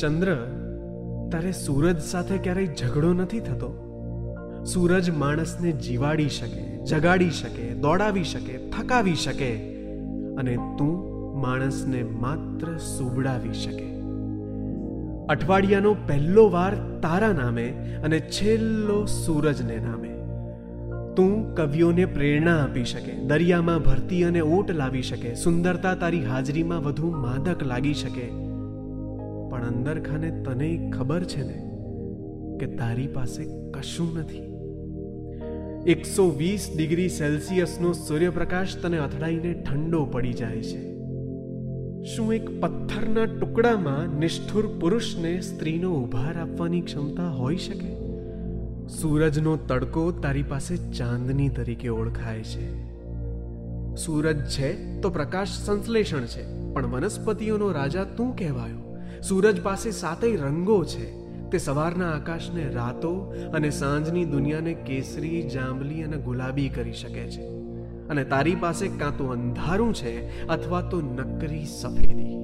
ચંદ્ર, તારે સૂરજ સાથે ક્યારેય ઝઘડો નથી થતો? સૂરજ માણસને જીવાડી શકે, જગાડી શકે, દોડાવી શકે, થકાવી શકે અને તું માણસને માત્ર સુવડાવી શકે. અઠવાડિયાનો પહેલો વાર તારા નામે અને છેલ્લો સૂરજને નામે. તું કવિઓને પ્રેરણા આપી શકે, દરિયામાં ભરતી અને ઓટ લાવી શકે, સુંદરતા તારી હાજરીમાં વધુ માદક લાગી શકે. પણ અંદર ખાને તને ખબર છે ને કે તારી પાસે કશું નથી. એકસો વીસ ડિગ્રી સેલ્સિયસનો સૂર્યપ્રકાશ તને અથડાઈને ઠંડો પડી જાય છે. શું એક પથ્થરના ટુકડામાં નિષ્ઠુર પુરુષને સ્ત્રીનો ઉભાર આપવાની ક્ષમતા હોઈ શકે? સૂરજનો તડકો તારી પાસે ચાંદની તરીકે ઓળખાય છે. સૂરજ છે તો પ્રકાશ સંશ્લેષણ છે, પણ વનસ્પતિઓનો રાજા તું કહેવાયો? સૂરજ પાસે સાતેય રંગો છે. તે સવારના આકાશને રાતો અને સાંજની દુનિયાને કેસરી, જાંબલી અને ગુલાબી કરી શકે છે. અને તારી પાસે કાં તો અંધારું છે અથવા તો નકરી સફેદી.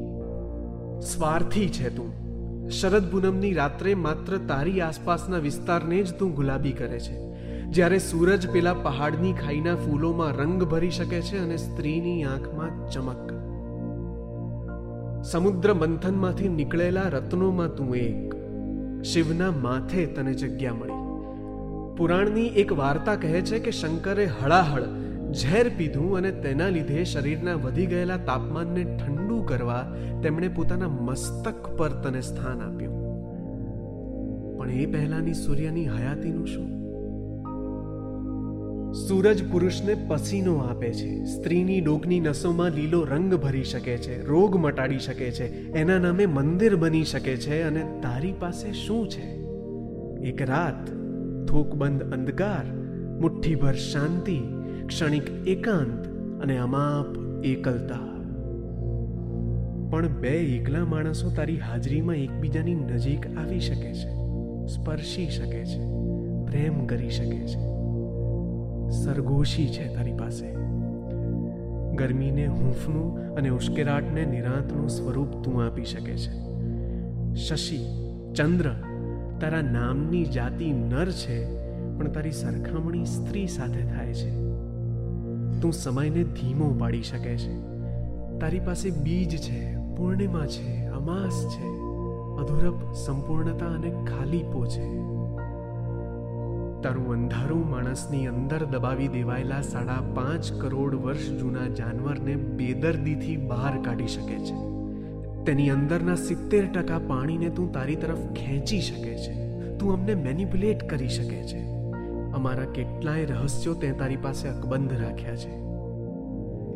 સ્વાર્થી છે તું. શરદ પૂનમની રાત્રે માત્ર તારી આસપાસના વિસ્તારને જ તું ગુલાબી કરે છે. જ્યારે સૂરજ પેલા પહાડની ખાઈના ફૂલોમાં રંગ ભરી શકે છે અને સ્ત્રીની આંખમાં ચમક. સમુદ્ર મંથનમાંથી નીકળેલા રત્નોમાં તું એક. શિવના માથે તને જગ્યા મળી. પુરાણની એક વાર્તા કહે છે કે શંકરે હળાહળ ઝેર પીધું અને તેના લીધે શરીરના વધી ગયેલા તાપમાનને ઠંડુ કરવા તેમણે પોતાના મસ્તક પર તને સ્થાન આપ્યું. પણ એ પહેલાની સૂર્યની હયાતીનું શું? સૂરજ પુરુષને પસીનો આપે છે. સ્ત્રીની ડોકની નસોમાં લીલો રંગ ભરી શકે છે, રોગ મટાડી શકે છે, એના નામે મંદિર બની શકે છે અને તારી પાસે શું છે? એક રાત, થોકબંધ અંધકાર, મુઠ્ઠીભર શાંતિ, ક્ષણિક એકાંત અને અમાપ એકલતા. પણ બે એકલા માણસો તારી હાજરીમાં એકબીજાની નજીક આવી શકે છે, સ્પર્શી શકે છે, પ્રેમ કરી શકે છે. સરગોશી છે તારી પાસે. ગરમીને હૂંફનું અને ઉશ્કેરાટને નિરાંતનું સ્વરૂપ તું આપી શકે છે. શશી, ચંદ્ર, તારા નામની જાતિ નર છે, પણ તારી સરખામણી સ્ત્રી સાથે થાય છે. તું સમયને ધીમો પાડી શકે છે. તારી પાસે બીજ છે, પૂર્ણિમા છે, અમાસ છે, અધૂરપ સંપૂર્ણતા અને ખાલીપો છે. તારું અંધારું માણસની અંદર દબાવી દેવાયેલા સાડા પાંચ કરોડ વર્ષ જૂના જાનવરને બેદર્દીથી બહાર કાઢી શકે છે. તેની અંદરના સિત્તેર ટકા પાણીને તું તારી તરફ ખેંચી શકે છે. તું અમને મેનિપ્યુલેટ કરી શકે છે. અમારા કેટલાય રહસ્યો તે તારી પાસે અકબંધ રાખ્યા છે.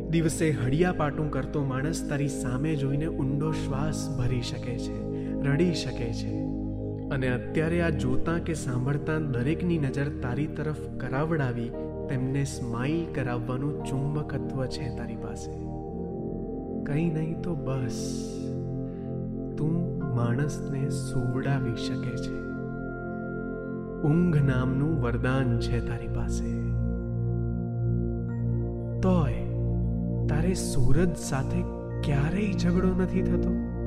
દિવસે હળિયા પાટું કરતો માણસ તારી સામે જોઈને ઊંડો શ્વાસ ભરી શકે છે, રડી શકે છે. અને અત્યારે આ જોતા કે સાંભળતા દરેકની નજર તારી તરફ કરાવડાવી, તેમને સ્માઇલ કરાવવાનું ચુંબકત્વ છે તારી પાસે. કંઈ નહીં તો બસ, તું માણસને સુવડાવી શકે છે. ઊંઘ નામનું વરદાન છે તારી પાસે. તોય તારે સૂરજ સાથે ક્યારેય ઝઘડો નથી થતો?